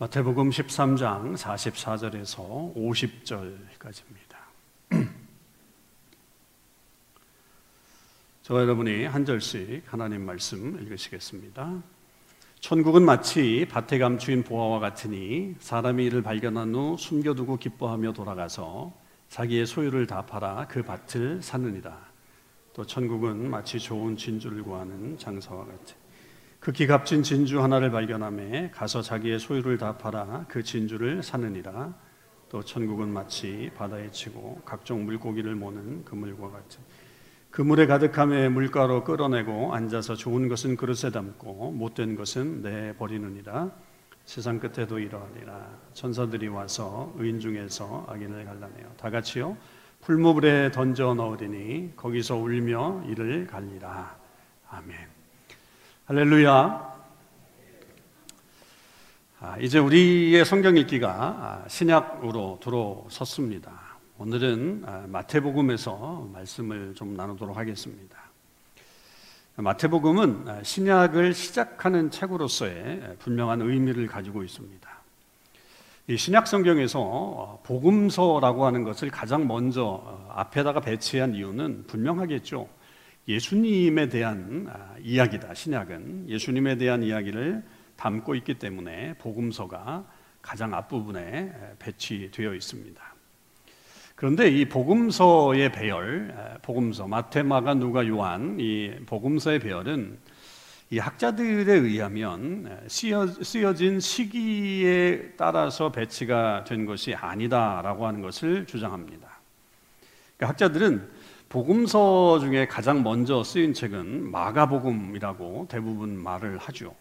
마태복음 13장 44절에서 50절까지입니다. 저와 여러분이 한 절씩 하나님 말씀 읽으시겠습니다. 천국은 마치 밭에 감추인 보화와 같으니 사람이 이를 발견한 후 숨겨두고 기뻐하며 돌아가서 자기의 소유를 다 팔아 그 밭을 사느니라. 또 천국은 마치 좋은 진주를 구하는 장사와 같으니 그 기값진 진주 하나를 발견함에 가서 자기의 소유를 다 팔아 그 진주를 사느니라. 또 천국은 마치 바다에 치고 각종 물고기를 모는 그물과 같은 그물에 가득함에 물가로 끌어내고 앉아서 좋은 것은 그릇에 담고 못된 것은 내 버리느니라. 세상 끝에도 이러하리라. 천사들이 와서 의인 중에서 악인을 갈라내요. 다 같이요. 풀무불에 던져 넣으리니 거기서 울며 이를 갈리라. 아멘. 할렐루야. 아, 이제 우리의 성경 읽기가 아, 신약으로 들어섰습니다. 오늘은 아, 마태복음에서 말씀을 좀 나누도록 하겠습니다. 마태복음은 아, 신약을 시작하는 책으로서의 분명한 의미를 가지고 있습니다. 이 신약 성경에서 어, 복음서라고 하는 것을 가장 먼저 어, 앞에다가 배치한 이유는 분명하겠죠. 예수님에 대한 아, 이야기다. 신약은 예수님에 대한 이야기를 담고 있기 때문에 복음서가 가장 앞부분에 배치되어 있습니다. 그런데 이 복음서의 배열, 복음서 마태, 마가, 누가, 요한 이 복음서의 배열은 이 학자들에 의하면 쓰여, 진 시기에 따라서 배치가 된 것이 아니다라고 하는 것을 주장합니다. 그러니까 학자들은 복음서 중에 가장 먼저 쓰인 책은 마가복음이라고 대부분 말을 하죠.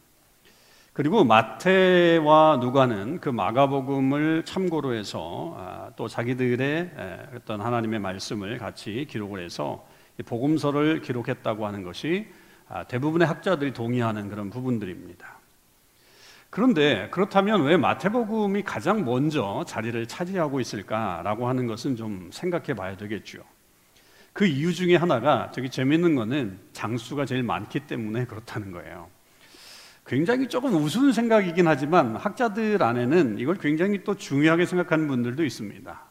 그리고 마태와 누가는 그 마가복음을 참고로 해서 아, 또 자기들의 어떤 하나님의 말씀을 같이 기록을 해서 복음서를 기록했다고 하는 것이 아, 대부분의 학자들이 동의하는 그런 부분들입니다. 그런데 그렇다면 왜 마태복음이 가장 먼저 자리를 차지하고 있을까라고 하는 것은 좀 생각해 봐야 되겠죠. 그 이유 중에 하나가 저기 재밌는 거는 장수가 제일 많기 때문에 그렇다는 거예요. 굉장히 조금 우스운 생각이긴 하지만 학자들 안에는 이걸 굉장히 또 중요하게 생각하는 분들도 있습니다.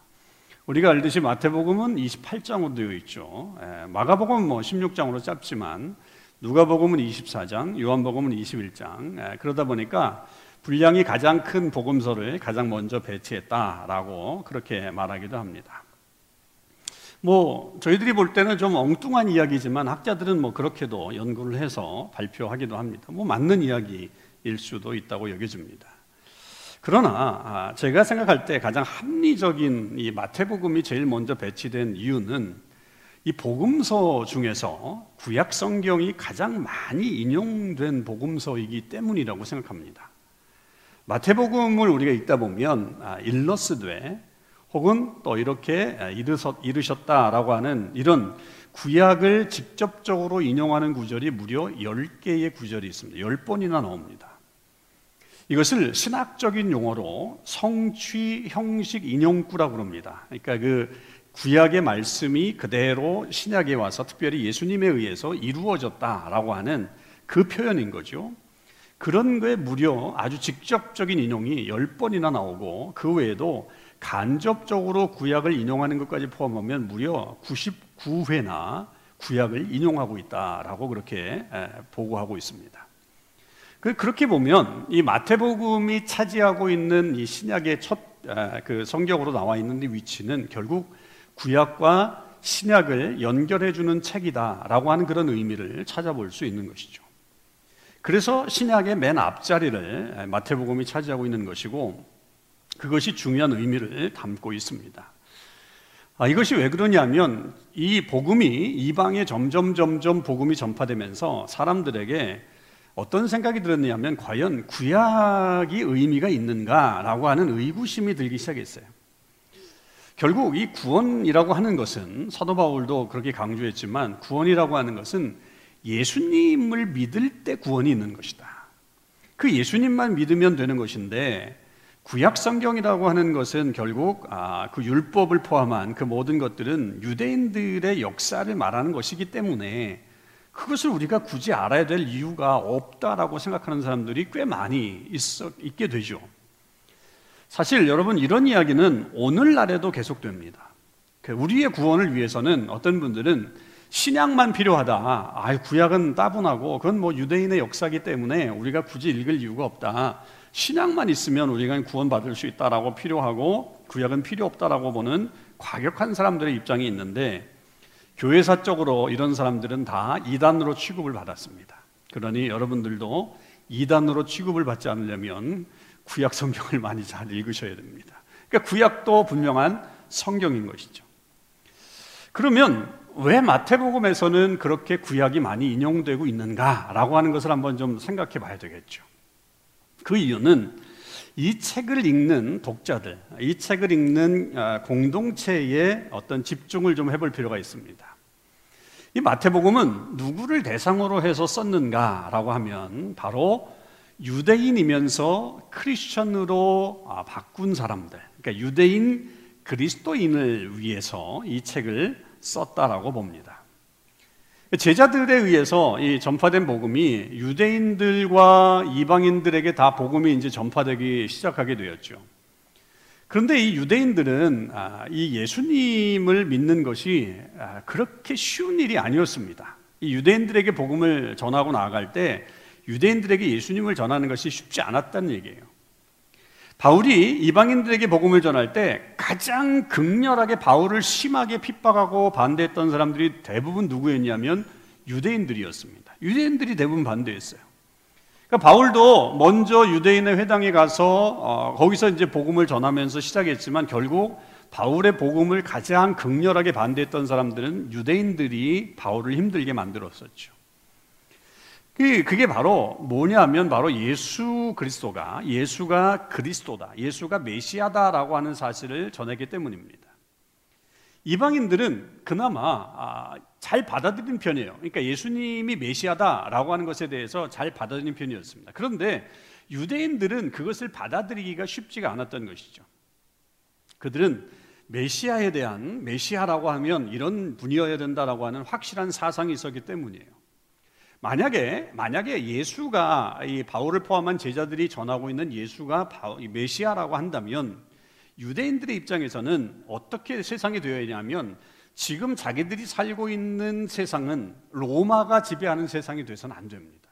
우리가 알듯이 마태복음은 28장으로 되어 있죠. 예, 마가복음은 뭐 16장으로 짧지만 누가복음은 24장, 요한복음은 21장. 예, 그러다 보니까 분량이 가장 큰 복음서를 가장 먼저 배치했다라고 그렇게 말하기도 합니다. 뭐 저희들이 볼 때는 좀 엉뚱한 이야기지만 학자들은 뭐 그렇게도 연구를 해서 발표하기도 합니다. 뭐 맞는 이야기일 수도 있다고 여겨집니다. 그러나 아, 제가 생각할 때 가장 합리적인 이 마태복음이 제일 먼저 배치된 이유는 이 복음서 중에서 구약 성경이 가장 많이 인용된 복음서이기 때문이라고 생각합니다. 마태복음을 우리가 읽다 보면 아, 일러스되 혹은 또 이렇게 이르셨 다라고 하는 이런 구약을 직접적으로 인용하는 구절이 무려 10개의 구절이 있습니다. 10번이나 나옵니다. 이것을 신학적인 용어로 성취 형식 인용구라고 합니다. 그러니까 그 구약의 말씀이 그대로 신약에 와서 특별히 예수님에 의해서 이루어졌다라고 하는 그 표현인 거죠. 그런 거에 무려 아주 직접적인 인용이 10번이나 나오고 그 외에도 간접적으로 구약을 인용하는 것까지 포함하면 무려 99회나 구약을 인용하고 있다라고 그렇게 보고하고 있습니다. 그, 그렇게 보면 이 마태복음이 차지하고 있는 이 신약의 첫 그 성경으로 나와 있는 위치는 결국 구약과 신약을 연결해 주는 책이다라고 하는 그런 의미를 찾아볼 수 있는 것이죠. 그래서 신약의 맨 앞자리를 마태복음이 차지하고 있는 것이고 그것이 중요한 의미를 담고 있습니다. 아, 이것이 왜 그러냐면 이 복음이 이방에 점점 점점 복음이 전파되면서 사람들에게 어떤 생각이 들었냐면 과연 구약이 의미가 있는가라고 하는 의구심이 들기 시작했어요. 결국 이 구원이라고 하는 것은 사도 바울도 그렇게 강조했지만 구원이라고 하는 것은 예수님을 믿을 때 구원이 있는 것이다. 그 예수님만 믿으면 되는 것인데 구약 성경이라고 하는 것은 결국 아, 그 율법을 포함한 그 모든 것들은 유대인들의 역사를 말하는 것이기 때문에 그것을 우리가 굳이 알아야 될 이유가 없다라고 생각하는 사람들이 꽤 많이 있어, 있게 되죠. 사실 여러분 이런 이야기는 오늘날에도 계속됩니다. 그 우리의 구원을 위해서는 어떤 분들은 신약만 필요하다. 아, 구약은 따분하고 그건 뭐 유대인의 역사기 때문에 우리가 굳이 읽을 이유가 없다. 신약만 있으면 우리가 구원받을 수 있다라고 필요하고 구약은 필요 없다라고 보는 과격한 사람들의 입장이 있는데 교회사적으로 이런 사람들은 다 이단으로 취급을 받았습니다. 그러니 여러분들도 이단으로 취급을 받지 않으려면 구약 성경을 많이 잘 읽으셔야 됩니다. 그러니까 구약도 분명한 성경인 것이죠. 그러면 왜 마태복음에서는 그렇게 구약이 많이 인용되고 있는가라고 하는 것을 한번 좀 생각해 봐야 되겠죠. 그 이유는 이 책을 읽는 독자들, 이 책을 읽는 아, 공동체에 어떤 집중을 좀 해볼 필요가 있습니다. 이 마태복음은 누구를 대상으로 해서 썼는가라고 하면 바로 유대인이면서 크리스천으로 아, 바꾼 사람들, 그러니까 유대인 그리스도인을 위해서 이 책을 썼다라고 봅니다. 제자들에 의해서 이 전파된 복음이 유대인들과 이방인들에게 다 복음이 이제 전파되기 시작하게 되었죠. 그런데 이 유대인들은 아, 이 예수님을 믿는 것이 아, 그렇게 쉬운 일이 아니었습니다. 이 유대인들에게 복음을 전하고 나아갈 때 유대인들에게 예수님을 전하는 것이 쉽지 않았다는 얘기예요. 바울이 이방인들에게 복음을 전할 때 가장 극렬하게 바울을 심하게 핍박하고 반대했던 사람들이 대부분 누구였냐면 유대인들이었습니다. 유대인들이 대부분 반대했어요. 그러니까 바울도 먼저 유대인의 회당에 가서 어, 거기서 이제 복음을 전하면서 시작했지만 결국 바울의 복음을 가장 극렬하게 반대했던 사람들은 유대인들이 바울을 힘들게 만들었었죠. 그게 바로 뭐냐면 바로 예수 그리스도가 예수가 그리스도다. 예수가 메시아다라고 하는 사실을 전했기 때문입니다. 이방인들은 그나마 아, 잘 받아들인 편이에요. 그러니까 예수님이 메시아다라고 하는 것에 대해서 잘 받아들인 편이었습니다. 그런데 유대인들은 그것을 받아들이기가 쉽지가 않았던 것이죠. 그들은 메시아에 대한 메시아라고 하면 이런 분이어야 된다라고 하는 확실한 사상이 있었기 때문이에요. 만약에 만약에 예수가 이 바울을 포함한 제자들이 전하고 있는 예수가 메시아라고 한다면 유대인들의 입장에서는 어떻게 세상이 되어야 하냐면 지금 자기들이 살고 있는 세상은 로마가 지배하는 세상이 돼서는 안 됩니다.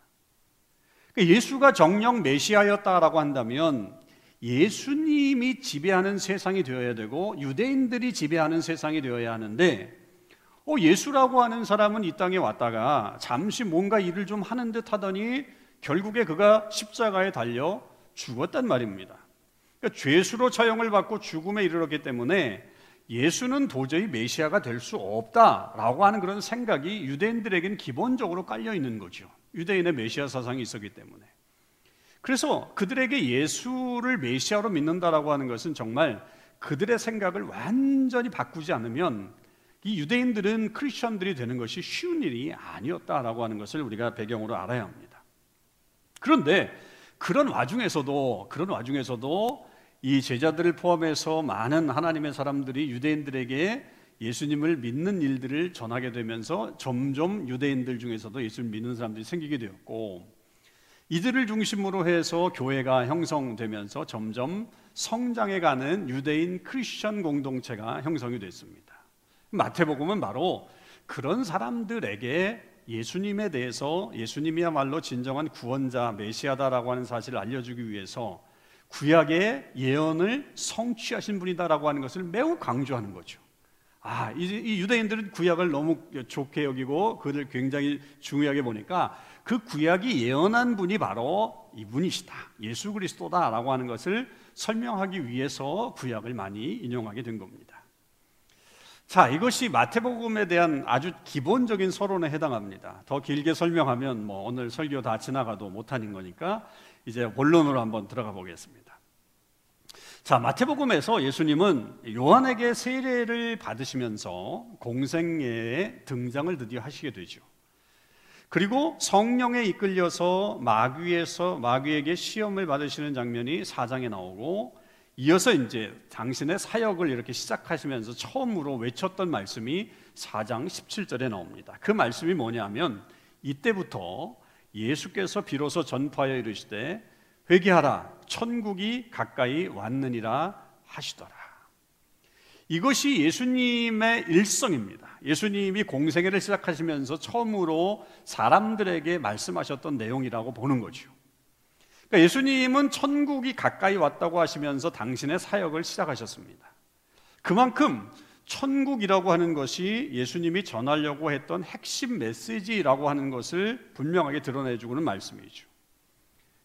그러니까 예수가 정령 메시아였다라고 한다면 예수님이 지배하는 세상이 되어야 되고 유대인들이 지배하는 세상이 되어야 하는데 어, 예수라고 하는 사람은 이 땅에 왔다가 잠시 뭔가 일을 좀 하는 듯 하더니 결국에 그가 십자가에 달려 죽었단 말입니다. 그러니까 죄수로 처형을 받고 죽음에 이르렀기 때문에 예수는 도저히 메시아가 될 수 없다라고 하는 그런 생각이 유대인들에게는 기본적으로 깔려 있는 거죠. 유대인의 메시아 사상이 있었기 때문에. 그래서 그들에게 예수를 메시아로 믿는다라고 하는 것은 정말 그들의 생각을 완전히 바꾸지 않으면 이 유대인들은 크리스천들이 되는 것이 쉬운 일이 아니었다라고 하는 것을 우리가 배경으로 알아야 합니다. 그런데 그런 와중에서도 그런 와중에서도 이 제자들을 포함해서 많은 하나님의 사람들이 유대인들에게 예수님을 믿는 일들을 전하게 되면서 점점 유대인들 중에서도 예수를 믿는 사람들이 생기게 되었고 이들을 중심으로 해서 교회가 형성되면서 점점 성장해 가는 유대인 크리스천 공동체가 형성이 됐습니다. 마태복음은 바로 그런 사람들에게 예수님에 대해서 예수님이야말로 진정한 구원자 메시아다라고 하는 사실을 알려주기 위해서 구약의 예언을 성취하신 분이다라고 하는 것을 매우 강조하는 거죠. 아, 이, 유대인들은 구약을 너무 좋게 여기고 그를 굉장히 중요하게 보니까 그 구약이 예언한 분이 바로 이분이시다. 예수 그리스도다라고 하는 것을 설명하기 위해서 구약을 많이 인용하게 된 겁니다. 자, 이것이 마태복음에 대한 아주 기본적인 서론에 해당합니다. 더 길게 설명하면 뭐 오늘 설교 다 지나가도 못하는 거니까 이제 본론으로 한번 들어가 보겠습니다. 자, 마태복음에서 예수님은 요한에게 세례를 받으시면서 공생애에 등장을 드디어 하시게 되죠. 그리고 성령에 이끌려서 마귀에서 마귀에게 시험을 받으시는 장면이 사장에 나오고 이어서 이제 당신의 사역을 이렇게 시작하시면서 처음으로 외쳤던 말씀이 4장 17절에 나옵니다. 그 말씀이 뭐냐면 이때부터 예수께서 비로소 전파하여 이르시되 회개하라 천국이 가까이 왔느니라 하시더라. 이것이 예수님의 일성입니다. 예수님이 공생애를 시작하시면서 처음으로 사람들에게 말씀하셨던 내용이라고 보는 거죠. 그러니까 예수님은 천국이 가까이 왔다고 하시면서 당신의 사역을 시작하셨습니다. 그만큼 천국이라고 하는 것이 예수님이 전하려고 했던 핵심 메시지라고 하는 것을 분명하게 드러내주고는 말씀이죠.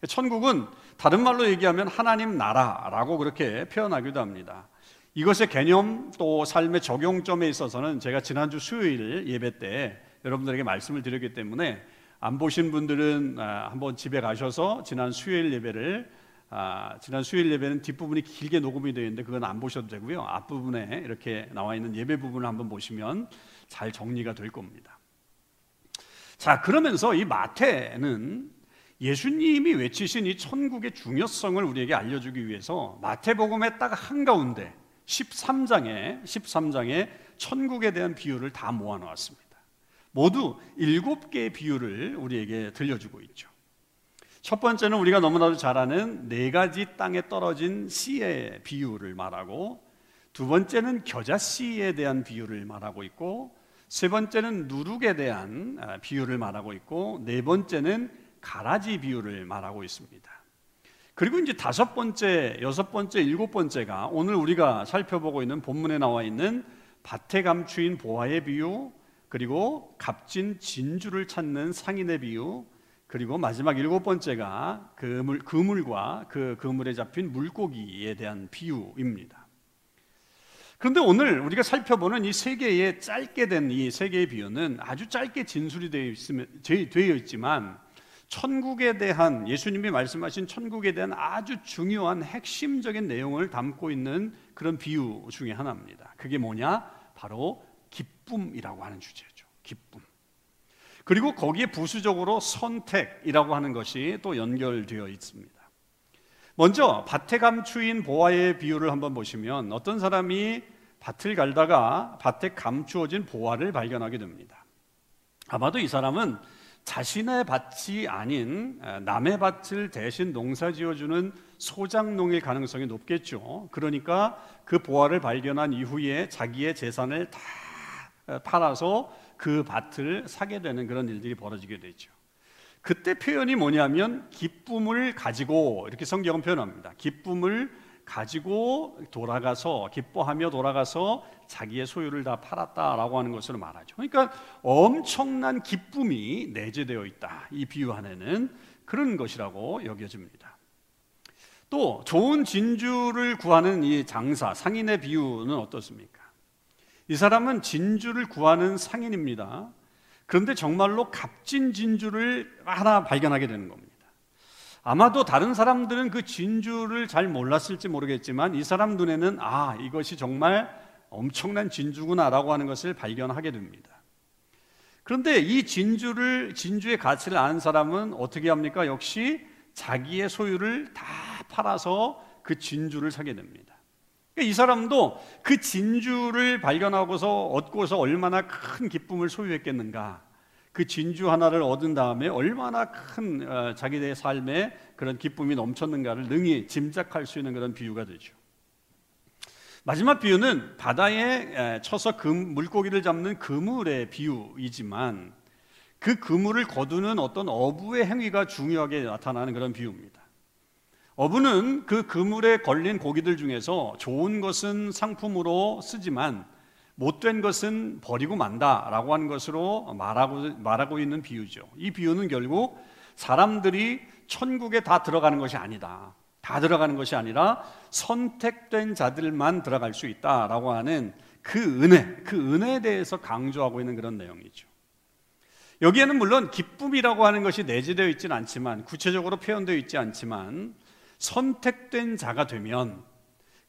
천국은 다른 말로 얘기하면 하나님 나라라고 그렇게 표현하기도 합니다. 이것의 개념 또 삶의 적용점에 있어서는 제가 지난주 수요일 예배 때 여러분들에게 말씀을 드렸기 때문에 안 보신 분들은 아, 한번 집에 가셔서 지난 수요일 예배를 아, 지난 수요일 예배는 뒷부분이 길게 녹음이 되어 있는데 그건 안 보셔도 되고요. 앞부분에 이렇게 나와 있는 예배 부분을 한번 보시면 잘 정리가 될 겁니다. 자, 그러면서 이 마태는 예수님이 외치신 이 천국의 중요성을 우리에게 알려주기 위해서 마태복음의 딱 한가운데 13장에 13장에 천국에 대한 비유를 다 모아 놓았습니다. 모두 일곱 개의 비유를 우리에게 들려주고 있죠. 첫 번째는 우리가 너무나도 잘 아는 네 가지 땅에 떨어진 씨의 비유를 말하고 두 번째는 겨자씨에 대한 비유를 말하고 있고 세 번째는 누룩에 대한 아, 비유를 말하고 있고 네 번째는 가라지 비유를 말하고 있습니다. 그리고 이제 다섯 번째, 여섯 번째, 일곱 번째가 오늘 우리가 살펴보고 있는 본문에 나와 있는 밭에 감추인 보화의 비유, 그리고 값진 진주를 찾는 상인의 비유, 그리고 마지막 일곱 번째가 그물, 그물과 그 그물에 잡힌 물고기에 대한 비유입니다. 그런데 오늘 우리가 살펴보는 이 세 개의 짧게 된 이 세 개의 비유는 아주 짧게 진술이 되어, 있으면, 되어 있지만 천국에 대한 예수님이 말씀하신 천국에 대한 아주 중요한 핵심적인 내용을 담고 있는 그런 비유 중에 하나입니다. 그게 뭐냐? 바로 기쁨이라고 하는 주제죠. 기쁨. 그리고 거기에 부수적으로 선택이라고 하는 것이 또 연결되어 있습니다. 먼저 밭에 감추인 보화의 비유를 한번 보시면 어떤 사람이 밭을 갈다가 밭에 감추어진 보화를 발견하게 됩니다. 아마도 이 사람은 자신의 밭이 아닌 남의 밭을 대신 농사 지어주는 소장농일 가능성이 높겠죠. 그러니까 그 보화를 발견한 이후에 자기의 재산을 다 팔아서 그 밭을 사게 되는 그런 일들이 벌어지게 되죠. 그때 표현이 뭐냐면 기쁨을 가지고 이렇게 성경은 표현합니다. 기쁨을 가지고 돌아가서 기뻐하며 돌아가서 자기의 소유를 다 팔았다라고 하는 것으로 말하죠. 그러니까 엄청난 기쁨이 내재되어 있다. 이 비유 안에는 그런 것이라고 여겨집니다. 또 좋은 진주를 구하는 이 장사 상인의 비유는 어떻습니까? 이 사람은 진주를 구하는 상인입니다. 그런데 정말로 값진 진주를 하나 발견하게 되는 겁니다. 아마도 다른 사람들은 그 진주를 잘 몰랐을지 모르겠지만 이 사람 눈에는 아, 이것이 정말 엄청난 진주구나라고 하는 것을 발견하게 됩니다. 그런데 이 진주를 진주의 가치를 아는 사람은 어떻게 합니까? 역시 자기의 소유를 다 팔아서 그 진주를 사게 됩니다. 그러니까 이 사람도 그 진주를 발견하고서 얻고서 얼마나 큰 기쁨을 소유했겠는가. 그 진주 하나를 얻은 다음에 얼마나 큰 어, 자기의 삶에 그런 기쁨이 넘쳤는가를 능히 짐작할 수 있는 그런 비유가 되죠. 마지막 비유는 바다에 쳐서 금, 물고기를 잡는 그물의 비유이지만 그 그물을 거두는 어떤 어부의 행위가 중요하게 나타나는 그런 비유입니다. 어부는 그 그물에 걸린 고기들 중에서 좋은 것은 상품으로 쓰지만 못된 것은 버리고 만다라고 하는 것으로 말하고, 말하고 있는 비유죠. 이 비유는 결국 사람들이 천국에 다 들어가는 것이 아니다. 다 들어가는 것이 아니라 선택된 자들만 들어갈 수 있다라고 하는 그 은혜, 그 은혜에 대해서 강조하고 있는 그런 내용이죠. 여기에는 물론 기쁨이라고 하는 것이 내재되어 있지는 않지만 구체적으로 표현되어 있지 않지만 선택된 자가 되면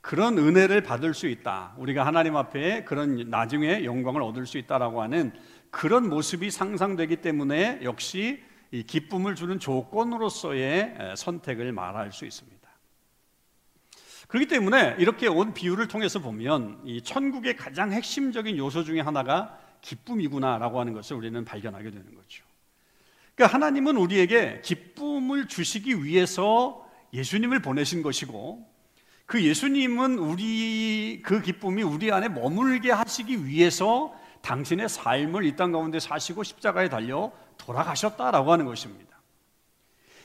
그런 은혜를 받을 수 있다. 우리가 하나님 앞에 그런 나중에 영광을 얻을 수 있다라고 하는 그런 모습이 상상되기 때문에 역시 이 기쁨을 주는 조건으로서의 선택을 말할 수 있습니다. 그렇기 때문에 이렇게 온 비유를 통해서 보면 이 천국의 가장 핵심적인 요소 중에 하나가 기쁨이구나라고 하는 것을 우리는 발견하게 되는 거죠. 그러니까 하나님은 우리에게 기쁨을 주시기 위해서 예수님을 보내신 것이고 그 예수님은 우리 그 기쁨이 우리 안에 머물게 하시기 위해서 당신의 삶을 이 땅 가운데 사시고 십자가에 달려 돌아가셨다라고 하는 것입니다.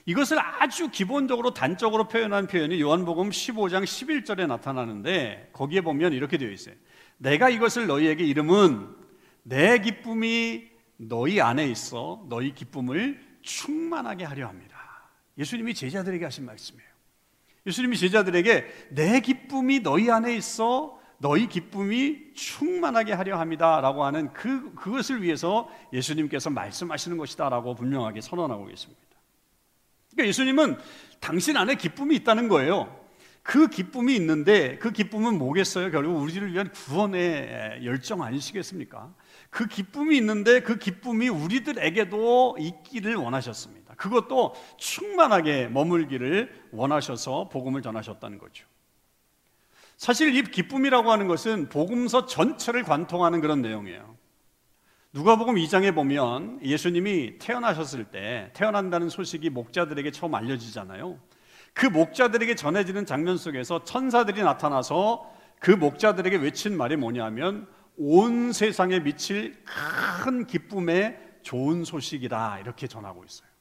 이것을 아주 기본적으로 단적으로 표현한 표현이 요한복음 15장 11절에 나타나는데 거기에 보면 이렇게 되어 있어요. 내가 이것을 너희에게 이름은 내 기쁨이 너희 안에 있어 너희 기쁨을 충만하게 하려 합니다. 예수님이 제자들에게 하신 말씀이에요. 예수님이 제자들에게 내 기쁨이 너희 안에 있어 너희 기쁨이 충만하게 하려 합니다라고 하는 그 그것을 위해서 예수님께서 말씀하시는 것이다라고 분명하게 선언하고 계십니다. 그러니까 예수님은 당신 안에 기쁨이 있다는 거예요. 그 기쁨이 있는데 그 기쁨은 뭐겠어요? 결국 우리를 위한 구원의 열정 아니시겠습니까? 그 기쁨이 있는데 그 기쁨이 우리들에게도 있기를 원하셨습니다. 그것도 충만하게 머물기를 원하셔서 복음을 전하셨다는 거죠. 사실 이 기쁨이라고 하는 것은 복음서 전체를 관통하는 그런 내용이에요. 누가복음 2장에 보면 예수님이 태어나셨을 때 태어난다는 소식이 목자들에게 처음 알려지잖아요. 그 목자들에게 전해지는 장면 속에서 천사들이 나타나서 그 목자들에게 외친 말이 뭐냐면 온 세상에 미칠 큰 기쁨의 좋은 소식이다 이렇게 전하고 있어요.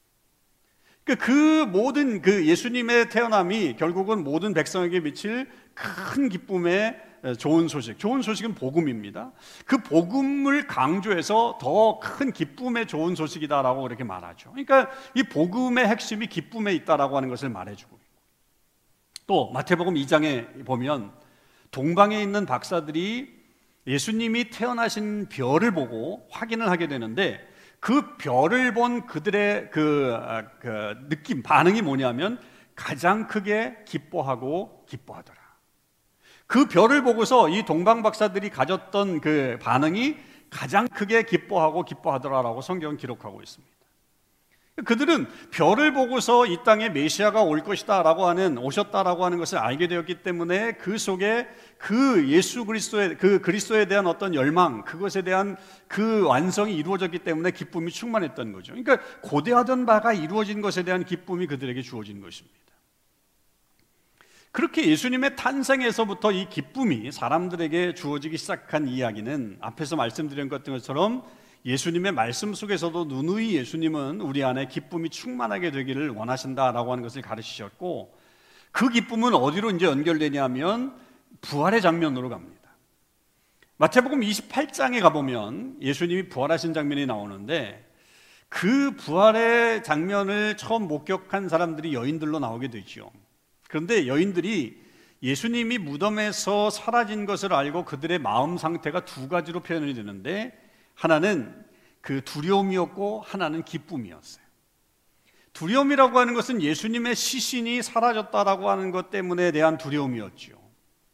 그, 그 모든 그 예수님의 태어남이 결국은 모든 백성에게 미칠 큰 기쁨의 좋은 소식. 좋은 소식은 복음입니다. 그 복음을 강조해서 더 큰 기쁨의 좋은 소식이다라고 이렇게 말하죠. 그러니까 이 복음의 핵심이 기쁨에 있다라고 하는 것을 말해주고 또 마태복음 2장에 보면 동방에 있는 박사들이 예수님이 태어나신 별을 보고 확인을 하게 되는데 그 별을 본 그들의 그, 아, 그 느낌, 반응이 뭐냐면 가장 크게 기뻐하고 기뻐하더라. 그 별을 보고서 이 동방 박사들이 가졌던 그 반응이 가장 크게 기뻐하고 기뻐하더라라고 성경은 기록하고 있습니다. 그들은 별을 보고서 이 땅에 메시아가 올 것이다라고 하는 오셨다라고 하는 것을 알게 되었기 때문에 그 속에 그 예수 그리스도의 그 그리스도에 대한 어떤 열망 그것에 대한 그 완성이 이루어졌기 때문에 기쁨이 충만했던 거죠. 그러니까 고대하던 바가 이루어진 것에 대한 기쁨이 그들에게 주어진 것입니다. 그렇게 예수님의 탄생에서부터 이 기쁨이 사람들에게 주어지기 시작한 이야기는 앞에서 말씀드린 것처럼 예수님의 말씀 속에서도 누누이 예수님은 우리 안에 기쁨이 충만하게 되기를 원하신다라고 하는 것을 가르치셨고 그 기쁨은 어디로 이제 연결되냐면 부활의 장면으로 갑니다. 마태복음 28장에 가보면 예수님이 부활하신 장면이 나오는데 그 부활의 장면을 처음 목격한 사람들이 여인들로 나오게 되죠. 그런데 여인들이 예수님이 무덤에서 사라진 것을 알고 그들의 마음 상태가 두 가지로 표현이 되는데 하나는 그 두려움이었고 하나는 기쁨이었어요. 두려움이라고 하는 것은 예수님의 시신이 사라졌다라고 하는 것 때문에 대한 두려움이었죠.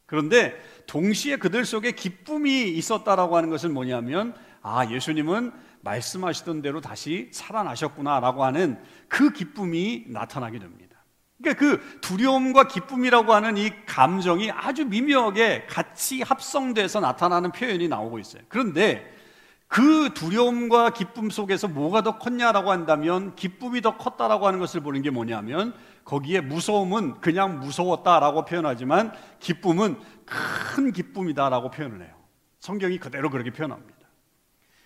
그런데 동시에 그들 속에 기쁨이 있었다라고 하는 것은 뭐냐면 아, 예수님은 말씀하시던 대로 다시 살아나셨구나라고 하는 그 기쁨이 나타나게 됩니다. 그러니까 그 두려움과 기쁨이라고 하는 이 감정이 아주 미묘하게 같이 합성돼서 나타나는 표현이 나오고 있어요. 그런데 그 두려움과 기쁨 속에서 뭐가 더 컸냐라고 한다면 기쁨이 더 컸다라고 하는 것을 보는 게 뭐냐면 거기에 무서움은 그냥 무서웠다라고 표현하지만 기쁨은 큰 기쁨이다라고 표현을 해요. 성경이 그대로 그렇게 표현합니다.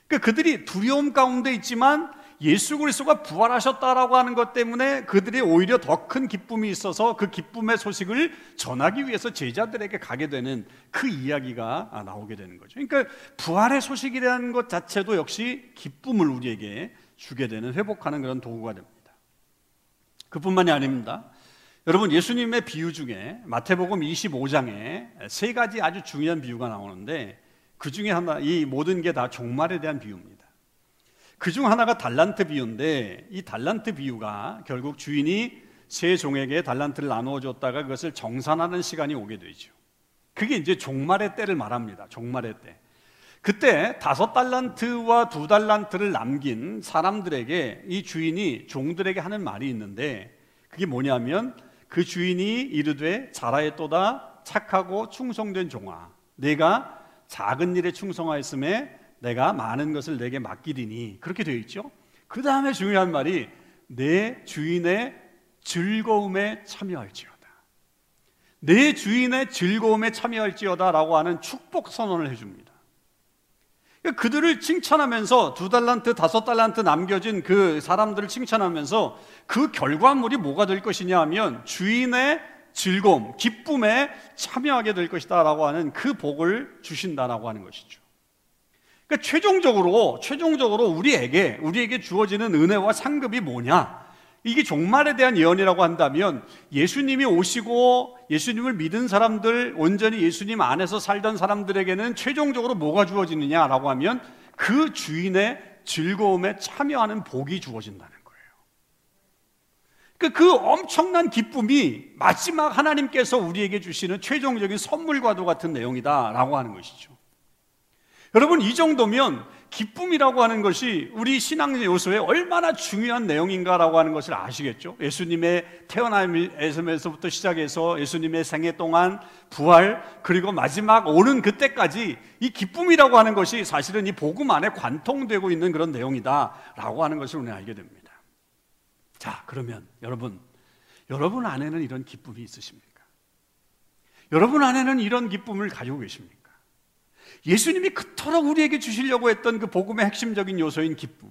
그러니까 그들이 두려움 가운데 있지만 예수 그리스도가 부활하셨다라고 하는 것 때문에 그들이 오히려 더 큰 기쁨이 있어서 그 기쁨의 소식을 전하기 위해서 제자들에게 가게 되는 그 이야기가 나오게 되는 거죠. 그러니까 부활의 소식이라는 것 자체도 역시 기쁨을 우리에게 주게 되는 회복하는 그런 도구가 됩니다. 그뿐만이 아닙니다. 여러분 예수님의 비유 중에 마태복음 25장에 세 가지 아주 중요한 비유가 나오는데 그 중에 하나 이 모든 게 다 종말에 대한 비유입니다. 그중 하나가 달란트 비유인데 이 달란트 비유가 결국 주인이 세 종에게 달란트를 나누어 줬다가 그것을 정산하는 시간이 오게 되죠. 그게 이제 종말의 때를 말합니다. 종말의 때. 그때 다섯 달란트와 두 달란트를 남긴 사람들에게 이 주인이 종들에게 하는 말이 있는데 그게 뭐냐면 그 주인이 이르되 자라에또다 착하고 충성된 종아 내가 작은 일에 충성하였음에 내가 많은 것을 내게 맡기리니 그렇게 되어 있죠. 그 다음에 중요한 말이 내 주인의 즐거움에 참여할지어다. 내 주인의 즐거움에 참여할지어다라고 하는 축복 선언을 해줍니다. 그러니까 그들을 칭찬하면서 두 달란트, 다섯 달란트 남겨진 그 사람들을 칭찬하면서 그 결과물이 뭐가 될 것이냐 하면 주인의 즐거움, 기쁨에 참여하게 될 것이다라고 하는 그 복을 주신다라고 하는 것이죠. 그러니까 최종적으로 최종적으로 우리에게 우리에게 주어지는 은혜와 상급이 뭐냐? 이게 종말에 대한 예언이라고 한다면 예수님이 오시고 예수님을 믿은 사람들, 온전히 예수님 안에서 살던 사람들에게는 최종적으로 뭐가 주어지느냐라고 하면 그 주인의 즐거움에 참여하는 복이 주어진다는 거예요. 그러니까 그 엄청난 기쁨이 마지막 하나님께서 우리에게 주시는 최종적인 선물과도 같은 내용이다라고 하는 것이죠. 여러분, 이 정도면 기쁨이라고 하는 것이 우리 신앙 요소에 얼마나 중요한 내용인가라고 하는 것을 아시겠죠? 예수님의 태어남에서부터 시작해서 예수님의 생애 동안 부활 그리고 마지막 오는 그때까지 이 기쁨이라고 하는 것이 사실은 이 복음 안에 관통되고 있는 그런 내용이다라고 하는 것을 우리는 알게 됩니다. 자, 그러면 여러분, 여러분 안에는 이런 기쁨이 있으십니까? 여러분 안에는 이런 기쁨을 가지고 계십니까? 예수님이 그토록 우리에게 주시려고 했던 그 복음의 핵심적인 요소인 기쁨.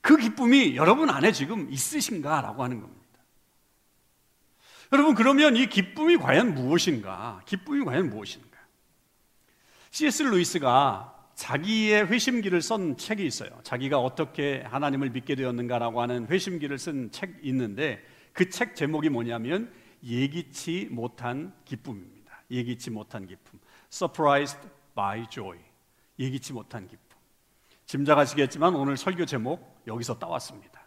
그 기쁨이 여러분 안에 지금 있으신가라고 하는 겁니다. 여러분, 그러면 이 기쁨이 과연 무엇인가? 기쁨이 과연 무엇인가? C.S. 루이스가 자기의 회심기를 쓴 책이 있어요. 자기가 어떻게 하나님을 믿게 되었는가라고 하는 회심기를 쓴 책이 있는데 그 책 제목이 뭐냐면 예기치 못한 기쁨입니다. 예기치 못한 기쁨. Surprised by joy. 예기치 못한 기쁨. 짐작하시겠지만 오늘 설교 제목 여기서 따왔습니다.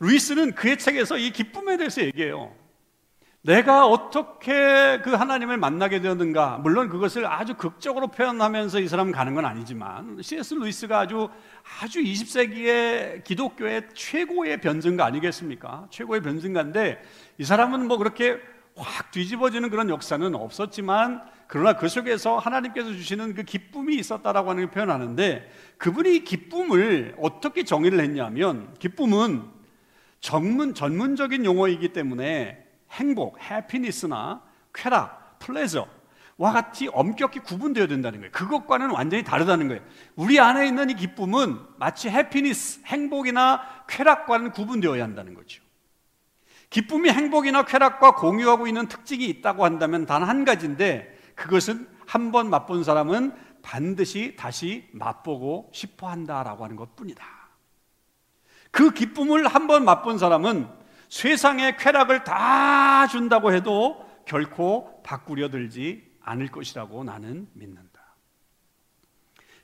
루이스는 그의 책에서 이 기쁨에 대해서 얘기해요. 내가 어떻게 그 하나님을 만나게 되었는가. 물론 그것을 아주 극적으로 표현하면서 이 사람은 가는 건 아니지만 C.S. 루이스가 아주 아주 20세기의 기독교의 최고의 변증가 아니겠습니까? 최고의 변증가인데 이 사람은 뭐 그렇게 확 뒤집어지는 그런 역사는 없었지만 그러나 그 속에서 하나님께서 주시는 그 기쁨이 있었다라고 하는 걸 표현하는데 그분이 기쁨을 어떻게 정의를 했냐면 기쁨은 전문 전문적인 용어이기 때문에 행복, 해피니스나 쾌락, 플레저 와 같이 엄격히 구분되어야 된다는 거예요. 그것과는 완전히 다르다는 거예요. 우리 안에 있는 이 기쁨은 마치 해피니스, 행복이나 쾌락과는 구분되어야 한다는 거죠. 기쁨이 행복이나 쾌락과 공유하고 있는 특징이 있다고 한다면 단 한 가지인데 그것은 한 번 맛본 사람은 반드시 다시 맛보고 싶어 한다라고 하는 것 뿐이다. 그 기쁨을 한 번 맛본 사람은 세상의 쾌락을 다 준다고 해도 결코 바꾸려 들지 않을 것이라고 나는 믿는다.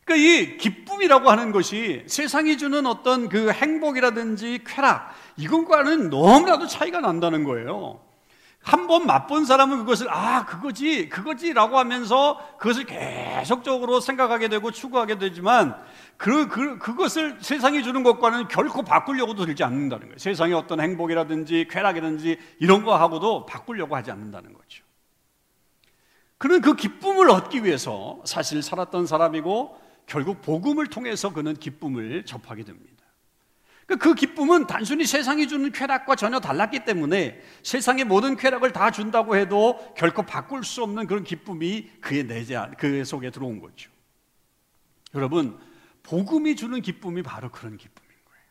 그러니까 이 기쁨이라고 하는 것이 세상이 주는 어떤 그 행복이라든지 쾌락, 이것과는 너무나도 차이가 난다는 거예요. 한 번 맛본 사람은 그것을 아 그거지 그거지라고 하면서 그것을 계속적으로 생각하게 되고 추구하게 되지만 그, 그 그것을 세상이 주는 것과는 결코 바꾸려고도 들지 않는다는 거예요. 세상의 어떤 행복이라든지 쾌락이라든지 이런 거 하고도 바꾸려고 하지 않는다는 거죠. 그는 그 기쁨을 얻기 위해서 사실 살았던 사람이고 결국 복음을 통해서 그는 기쁨을 접하게 됩니다. 그러니까 그 기쁨은 단순히 세상이 주는 쾌락과 전혀 달랐기 때문에 세상의 모든 쾌락을 다 준다고 해도 결코 바꿀 수 없는 그런 기쁨이 그의 내재, 그 속에 들어온 거죠. 여러분, 복음이 주는 기쁨이 바로 그런 기쁨인 거예요.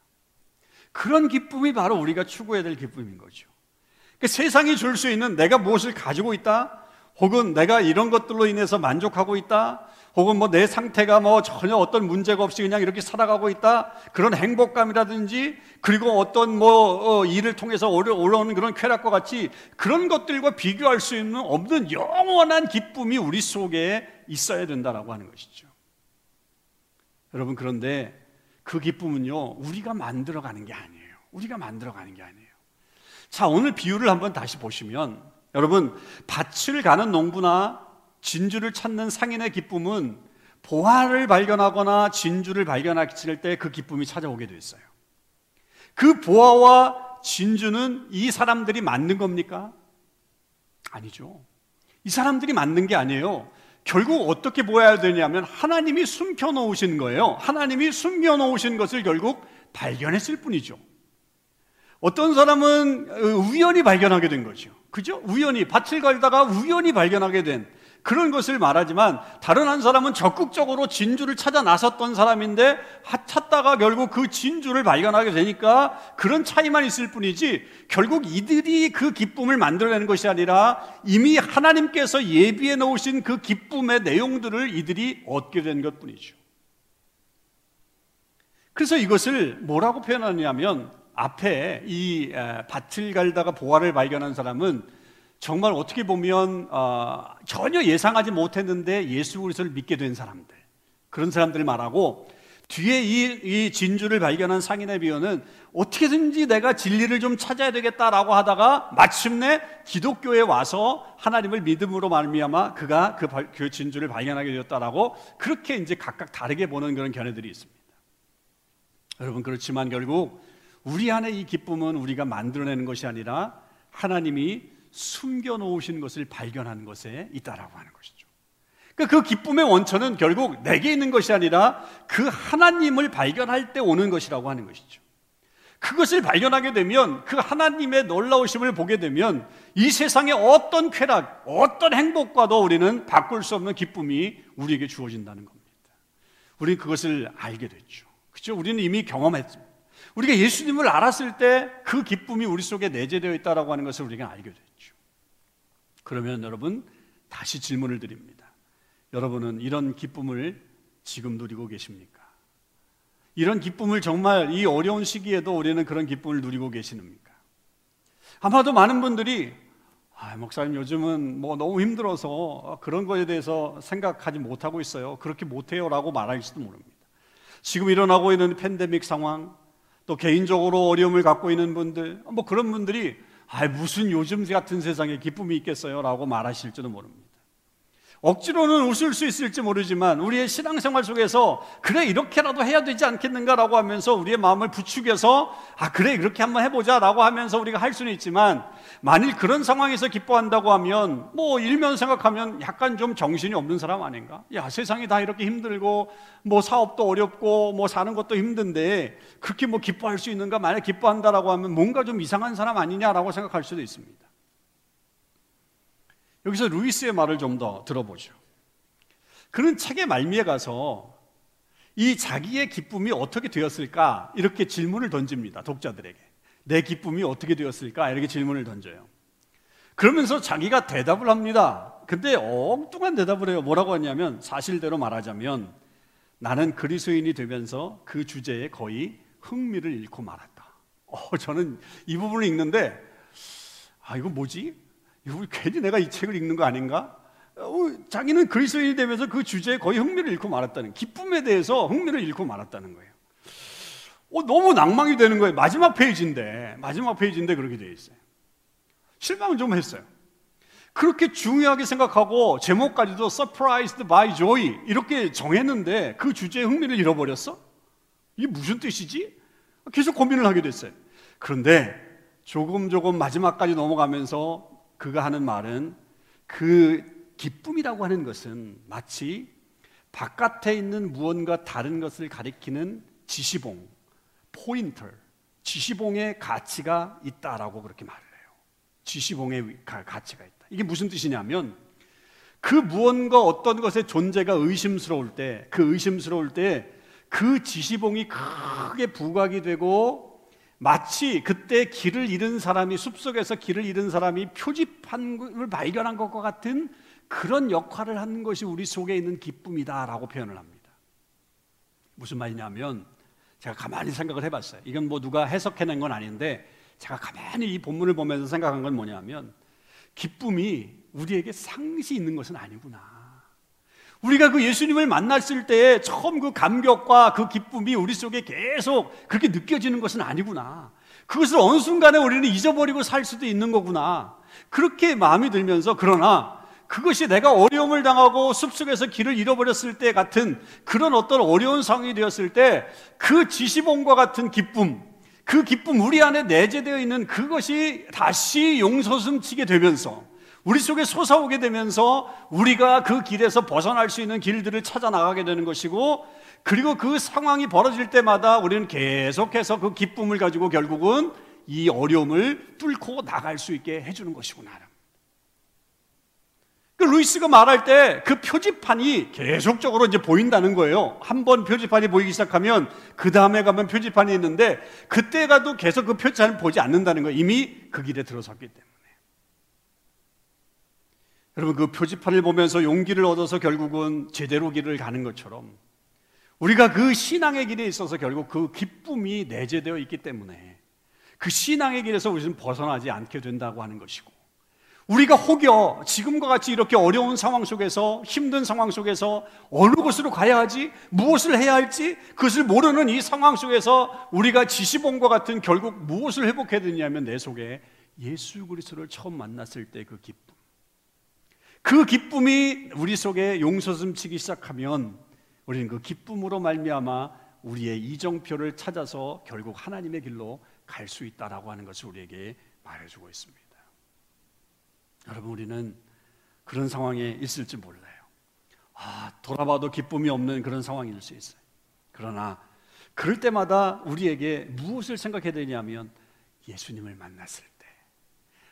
그런 기쁨이 바로 우리가 추구해야 될 기쁨인 거죠. 그러니까 세상이 줄 수 있는 내가 무엇을 가지고 있다, 혹은 내가 이런 것들로 인해서 만족하고 있다, 혹은 뭐 내 상태가 뭐 전혀 어떤 문제가 없이 그냥 이렇게 살아가고 있다. 그런 행복감이라든지 그리고 어떤 뭐 어, 일을 통해서 올라오는 그런 쾌락과 같이 그런 것들과 비교할 수 있는 없는 영원한 기쁨이 우리 속에 있어야 된다라고 하는 것이죠. 여러분 그런데 그 기쁨은요 우리가 만들어가는 게 아니에요. 우리가 만들어가는 게 아니에요. 자 오늘 비유를 한번 다시 보시면 여러분 밭을 가는 농부나 진주를 찾는 상인의 기쁨은 보화를 발견하거나 진주를 발견했을 때 그 기쁨이 찾아오게 됐어요. 그 보화와 진주는 이 사람들이 만든 겁니까? 아니죠. 이 사람들이 만든 게 아니에요. 결국 어떻게 보아야 되냐면 하나님이 숨겨 놓으신 거예요. 하나님이 숨겨 놓으신 것을 결국 발견했을 뿐이죠. 어떤 사람은 우연히 발견하게 된 거죠. 그죠? 우연히 밭을 갈다가 우연히 발견하게 된 그런 것을 말하지만 다른 한 사람은 적극적으로 진주를 찾아 나섰던 사람인데 찾다가 결국 그 진주를 발견하게 되니까 그런 차이만 있을 뿐이지 결국 이들이 그 기쁨을 만들어내는 것이 아니라 이미 하나님께서 예비해 놓으신 그 기쁨의 내용들을 이들이 얻게 된 것 뿐이죠. 그래서 이것을 뭐라고 표현하냐면 앞에 이 밭을 갈다가 보화를 발견한 사람은 정말 어떻게 보면 어, 전혀 예상하지 못했는데 예수 그리스도를 믿게 된 사람들 그런 사람들을 말하고 뒤에 이, 이 진주를 발견한 상인의 비유는 어떻게든지 내가 진리를 좀 찾아야 되겠다라고 하다가 마침내 기독교에 와서 하나님을 믿음으로 말미암아 그가 그, 그 진주를 발견하게 되었다라고 그렇게 이제 각각 다르게 보는 그런 견해들이 있습니다. 여러분 그렇지만 결국 우리 안에 이 기쁨은 우리가 만들어내는 것이 아니라 하나님이 숨겨 놓으신 것을 발견한 것에 있다라고 하는 것이죠. 그러니까 그 기쁨의 원천은 결국 내게 있는 것이 아니라 그 하나님을 발견할 때 오는 것이라고 하는 것이죠. 그것을 발견하게 되면 그 하나님의 놀라우심을 보게 되면 이 세상의 어떤 쾌락, 어떤 행복과도 우리는 바꿀 수 없는 기쁨이 우리에게 주어진다는 겁니다. 우리는 그것을 알게 됐죠. 그죠? 우리는 이미 경험했습니다. 우리가 예수님을 알았을 때 그 기쁨이 우리 속에 내재되어 있다라고 하는 것을 우리가 알게 됐죠. 그러면 여러분 다시 질문을 드립니다. 여러분은 이런 기쁨을 지금 누리고 계십니까? 이런 기쁨을 정말 이 어려운 시기에도 우리는 그런 기쁨을 누리고 계시는니까 아마도 많은 분들이 아, 목사님 요즘은 뭐 너무 힘들어서 그런 거에 대해서 생각하지 못하고 있어요. 그렇게 못해요라고 말할지도 모릅니다. 지금 일어나고 있는 팬데믹 상황, 또 개인적으로 어려움을 갖고 있는 분들, 뭐 그런 분들이 아, 무슨 요즘 같은 세상에 기쁨이 있겠어요? 라고 말하실지도 모릅니다. 억지로는 웃을 수 있을지 모르지만 우리의 신앙생활 속에서 그래 이렇게라도 해야 되지 않겠는가라고 하면서 우리의 마음을 부축해서 아 그래 그렇게 한번 해보자라고 하면서 우리가 할 수는 있지만 만일 그런 상황에서 기뻐한다고 하면 뭐 일면 생각하면 약간 좀 정신이 없는 사람 아닌가? 야 세상이 다 이렇게 힘들고 뭐 사업도 어렵고 뭐 사는 것도 힘든데 그렇게 뭐 기뻐할 수 있는가? 만약 기뻐한다라고 하면 뭔가 좀 이상한 사람 아니냐라고 생각할 수도 있습니다. 여기서 루이스의 말을 좀 더 들어보죠. 그는 책의 말미에 가서 이 자기의 기쁨이 어떻게 되었을까? 이렇게 질문을 던집니다. 독자들에게. 내 기쁨이 어떻게 되었을까? 이렇게 질문을 던져요. 그러면서 자기가 대답을 합니다. 근데 엉뚱한 대답을 해요. 뭐라고 하냐면 사실대로 말하자면 나는 그리스도인이 되면서 그 주제에 거의 흥미를 잃고 말았다. 어, 저는 이 부분을 읽는데 아 이거 뭐지? 이거 괜히 내가 이 책을 읽는 거 아닌가? 어, 자기는 그리스도인이 되면서 그 주제에 거의 흥미를 잃고 말았다는 기쁨에 대해서 흥미를 잃고 말았다는 거예요. 어, 너무 낭망이 되는 거예요. 마지막 페이지인데 마지막 페이지인데 그렇게 되어 있어요. 실망은 좀 했어요. 그렇게 중요하게 생각하고 제목까지도 surprised by joy 이렇게 정했는데 그 주제에 흥미를 잃어버렸어? 이게 무슨 뜻이지? 계속 고민을 하게 됐어요. 그런데 조금 조금 마지막까지 넘어가면서 그가 하는 말은 그 기쁨이라고 하는 것은 마치 바깥에 있는 무언가 다른 것을 가리키는 지시봉, 포인터, 지시봉의 가치가 있다라고 그렇게 말을 해요. 지시봉의 가치가 있다. 이게 무슨 뜻이냐면 그 무언가 어떤 것의 존재가 의심스러울 때, 그 의심스러울 때 그 지시봉이 크게 부각이 되고 마치 그때 길을 잃은 사람이 숲속에서 길을 잃은 사람이 표지판을 발견한 것과 같은 그런 역할을 하는 것이 우리 속에 있는 기쁨이다라고 표현을 합니다. 무슨 말이냐면 제가 가만히 생각을 해봤어요. 이건 뭐 누가 해석해낸 건 아닌데 제가 가만히 이 본문을 보면서 생각한 건 뭐냐면 기쁨이 우리에게 상시 있는 것은 아니구나. 우리가 그 예수님을 만났을 때 처음 그 감격과 그 기쁨이 우리 속에 계속 그렇게 느껴지는 것은 아니구나. 그것을 어느 순간에 우리는 잊어버리고 살 수도 있는 거구나. 그렇게 마음이 들면서 그러나 그것이 내가 어려움을 당하고 숲속에서 길을 잃어버렸을 때 같은 그런 어떤 어려운 상황이 되었을 때 그 지시봉과 같은 기쁨, 그 기쁨 우리 안에 내재되어 있는 그것이 다시 용서숨치게 되면서 우리 속에 솟아오게 되면서 우리가 그 길에서 벗어날 수 있는 길들을 찾아 나가게 되는 것이고 그리고 그 상황이 벌어질 때마다 우리는 계속해서 그 기쁨을 가지고 결국은 이 어려움을 뚫고 나갈 수 있게 해주는 것이구나. 그 루이스가 말할 때 그 표지판이 계속적으로 이제 보인다는 거예요. 한 번 표지판이 보이기 시작하면 그 다음에 가면 표지판이 있는데 그때 가도 계속 그 표지판을 보지 않는다는 거예요. 이미 그 길에 들어섰기 때문에. 여러분 그 표지판을 보면서 용기를 얻어서 결국은 제대로 길을 가는 것처럼 우리가 그 신앙의 길에 있어서 결국 그 기쁨이 내재되어 있기 때문에 그 신앙의 길에서 우리는 벗어나지 않게 된다고 하는 것이고 우리가 혹여 지금과 같이 이렇게 어려운 상황 속에서 힘든 상황 속에서 어느 곳으로 가야 하지 무엇을 해야 할지 그것을 모르는 이 상황 속에서 우리가 지시본과 같은 결국 무엇을 회복해야 되냐면 내 속에 예수 그리스도를 처음 만났을 때 그 기쁨 그 기쁨이 우리 속에 용서슴 치기 시작하면 우리는 그 기쁨으로 말미암아 우리의 이정표를 찾아서 결국 하나님의 길로 갈 수 있다라고 하는 것을 우리에게 말해주고 있습니다. 여러분 우리는 그런 상황에 있을지 몰라요. 아, 돌아봐도 기쁨이 없는 그런 상황일 수 있어요. 그러나 그럴 때마다 우리에게 무엇을 생각해야 되냐면 예수님을 만났을 때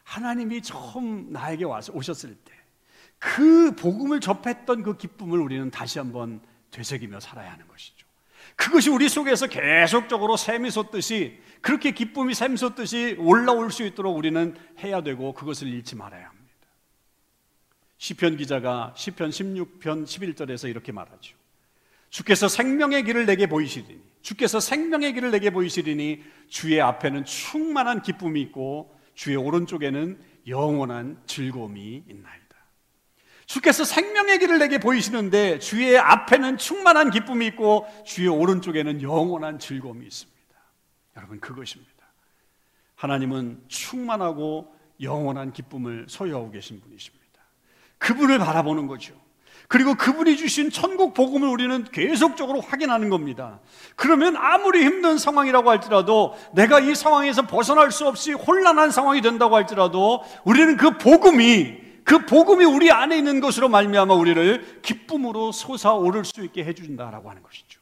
하나님이 처음 나에게 와서 오셨을 때 그 복음을 접했던 그 기쁨을 우리는 다시 한번 되새기며 살아야 하는 것이죠. 그것이 우리 속에서 계속적으로 샘이 솟듯이 그렇게 기쁨이 샘 솟듯이 올라올 수 있도록 우리는 해야 되고 그것을 잃지 말아야 합니다. 시편 기자가 시편 16편 11절에서 이렇게 말하죠. 주께서 생명의 길을 내게 보이시리니 주께서 생명의 길을 내게 보이시리니 주의 앞에는 충만한 기쁨이 있고 주의 오른쪽에는 영원한 즐거움이 있나이다. 주께서 생명의 길을 내게 보이시는데 주의 앞에는 충만한 기쁨이 있고 주의 오른쪽에는 영원한 즐거움이 있습니다. 여러분 그것입니다. 하나님은 충만하고 영원한 기쁨을 소유하고 계신 분이십니다. 그분을 바라보는 거죠. 그리고 그분이 주신 천국 복음을 우리는 계속적으로 확인하는 겁니다. 그러면 아무리 힘든 상황이라고 할지라도 내가 이 상황에서 벗어날 수 없이 혼란한 상황이 된다고 할지라도 우리는 그 복음이 그 복음이 우리 안에 있는 것으로 말미암아 우리를 기쁨으로 솟아오를 수 있게 해준다라고 하는 것이죠.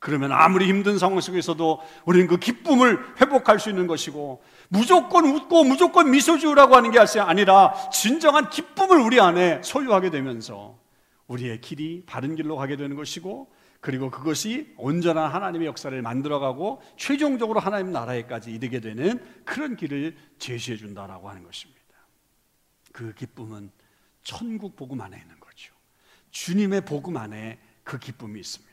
그러면 아무리 힘든 상황 속에서도 우리는 그 기쁨을 회복할 수 있는 것이고 무조건 웃고 무조건 미소 지으라고 하는 게 아니라 진정한 기쁨을 우리 안에 소유하게 되면서 우리의 길이 바른 길로 가게 되는 것이고 그리고 그것이 온전한 하나님의 역사를 만들어가고 최종적으로 하나님 나라에까지 이르게 되는 그런 길을 제시해 준다라고 하는 것입니다. 그 기쁨은 천국 복음 안에 있는 거죠. 주님의 복음 안에 그 기쁨이 있습니다.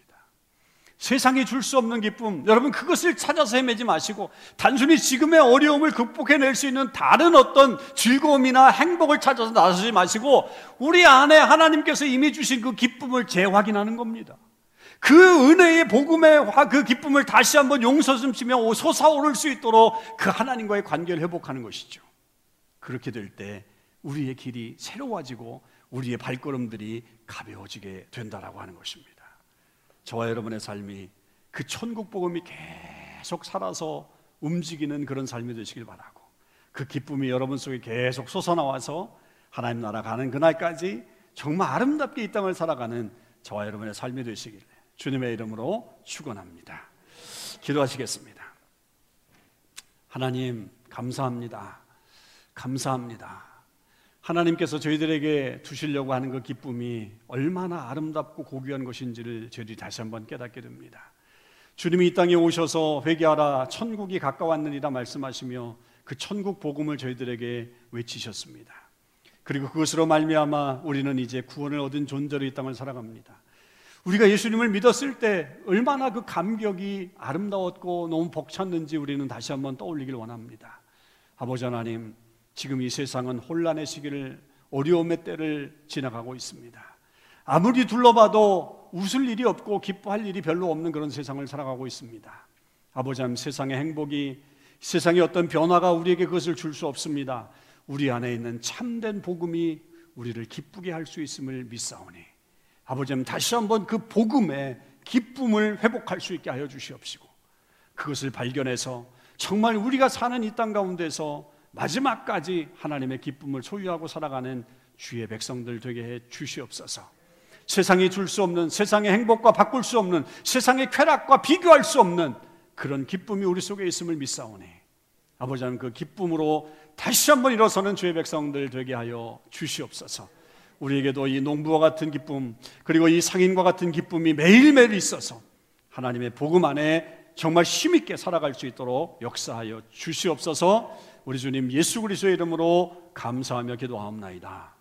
세상이 줄 수 없는 기쁨, 여러분 그것을 찾아서 헤매지 마시고 단순히 지금의 어려움을 극복해낼 수 있는 다른 어떤 즐거움이나 행복을 찾아서 나서지 마시고 우리 안에 하나님께서 이미 주신 그 기쁨을 재확인하는 겁니다. 그 은혜의 복음의 그 기쁨을 다시 한번 용서좀 치며 솟아오를 수 있도록 그 하나님과의 관계를 회복하는 것이죠. 그렇게 될 때 우리의 길이 새로워지고 우리의 발걸음들이 가벼워지게 된다라고 하는 것입니다. 저와 여러분의 삶이 그 천국 복음이 계속 살아서 움직이는 그런 삶이 되시길 바라고 그 기쁨이 여러분 속에 계속 솟아나와서 하나님 나라 가는 그날까지 정말 아름답게 이 땅을 살아가는 저와 여러분의 삶이 되시길 주님의 이름으로 축원합니다. 기도하시겠습니다. 하나님 감사합니다. 감사합니다. 하나님께서 저희들에게 주시려고 하는 그 기쁨이 얼마나 아름답고 고귀한 것인지를 저희들이 다시 한번 깨닫게 됩니다. 주님이 이 땅에 오셔서 회개하라 천국이 가까웠느니라 말씀하시며 그 천국 복음을 저희들에게 외치셨습니다. 그리고 그것으로 말미암아 우리는 이제 구원을 얻은 존재로 이 땅을 살아갑니다. 우리가 예수님을 믿었을 때 얼마나 그 감격이 아름다웠고 너무 벅찼는지 우리는 다시 한번 떠올리길 원합니다. 아버지 하나님, 지금 이 세상은 혼란의 시기를 어려움의 때를 지나가고 있습니다. 아무리 둘러봐도 웃을 일이 없고 기뻐할 일이 별로 없는 그런 세상을 살아가고 있습니다. 아버지 하 세상의 행복이 세상의 어떤 변화가 우리에게 그것을 줄 수 없습니다. 우리 안에 있는 참된 복음이 우리를 기쁘게 할 수 있음을 믿사오니 아버지 하 다시 한번 그 복음의 기쁨을 회복할 수 있게 하여 주시옵시고 그것을 발견해서 정말 우리가 사는 이 땅 가운데서 마지막까지 하나님의 기쁨을 소유하고 살아가는 주의 백성들 되게 해 주시옵소서. 세상이 줄 수 없는 세상의 행복과 바꿀 수 없는 세상의 쾌락과 비교할 수 없는 그런 기쁨이 우리 속에 있음을 믿사오니 아버지 하나님 그 기쁨으로 다시 한번 일어서는 주의 백성들 되게 하여 주시옵소서. 우리에게도 이 농부와 같은 기쁨 그리고 이 상인과 같은 기쁨이 매일매일 있어서 하나님의 복음 안에 정말 힘있게 살아갈 수 있도록 역사하여 주시옵소서 우리 주님 예수 그리스도의 이름으로 감사하며 기도하옵나이다.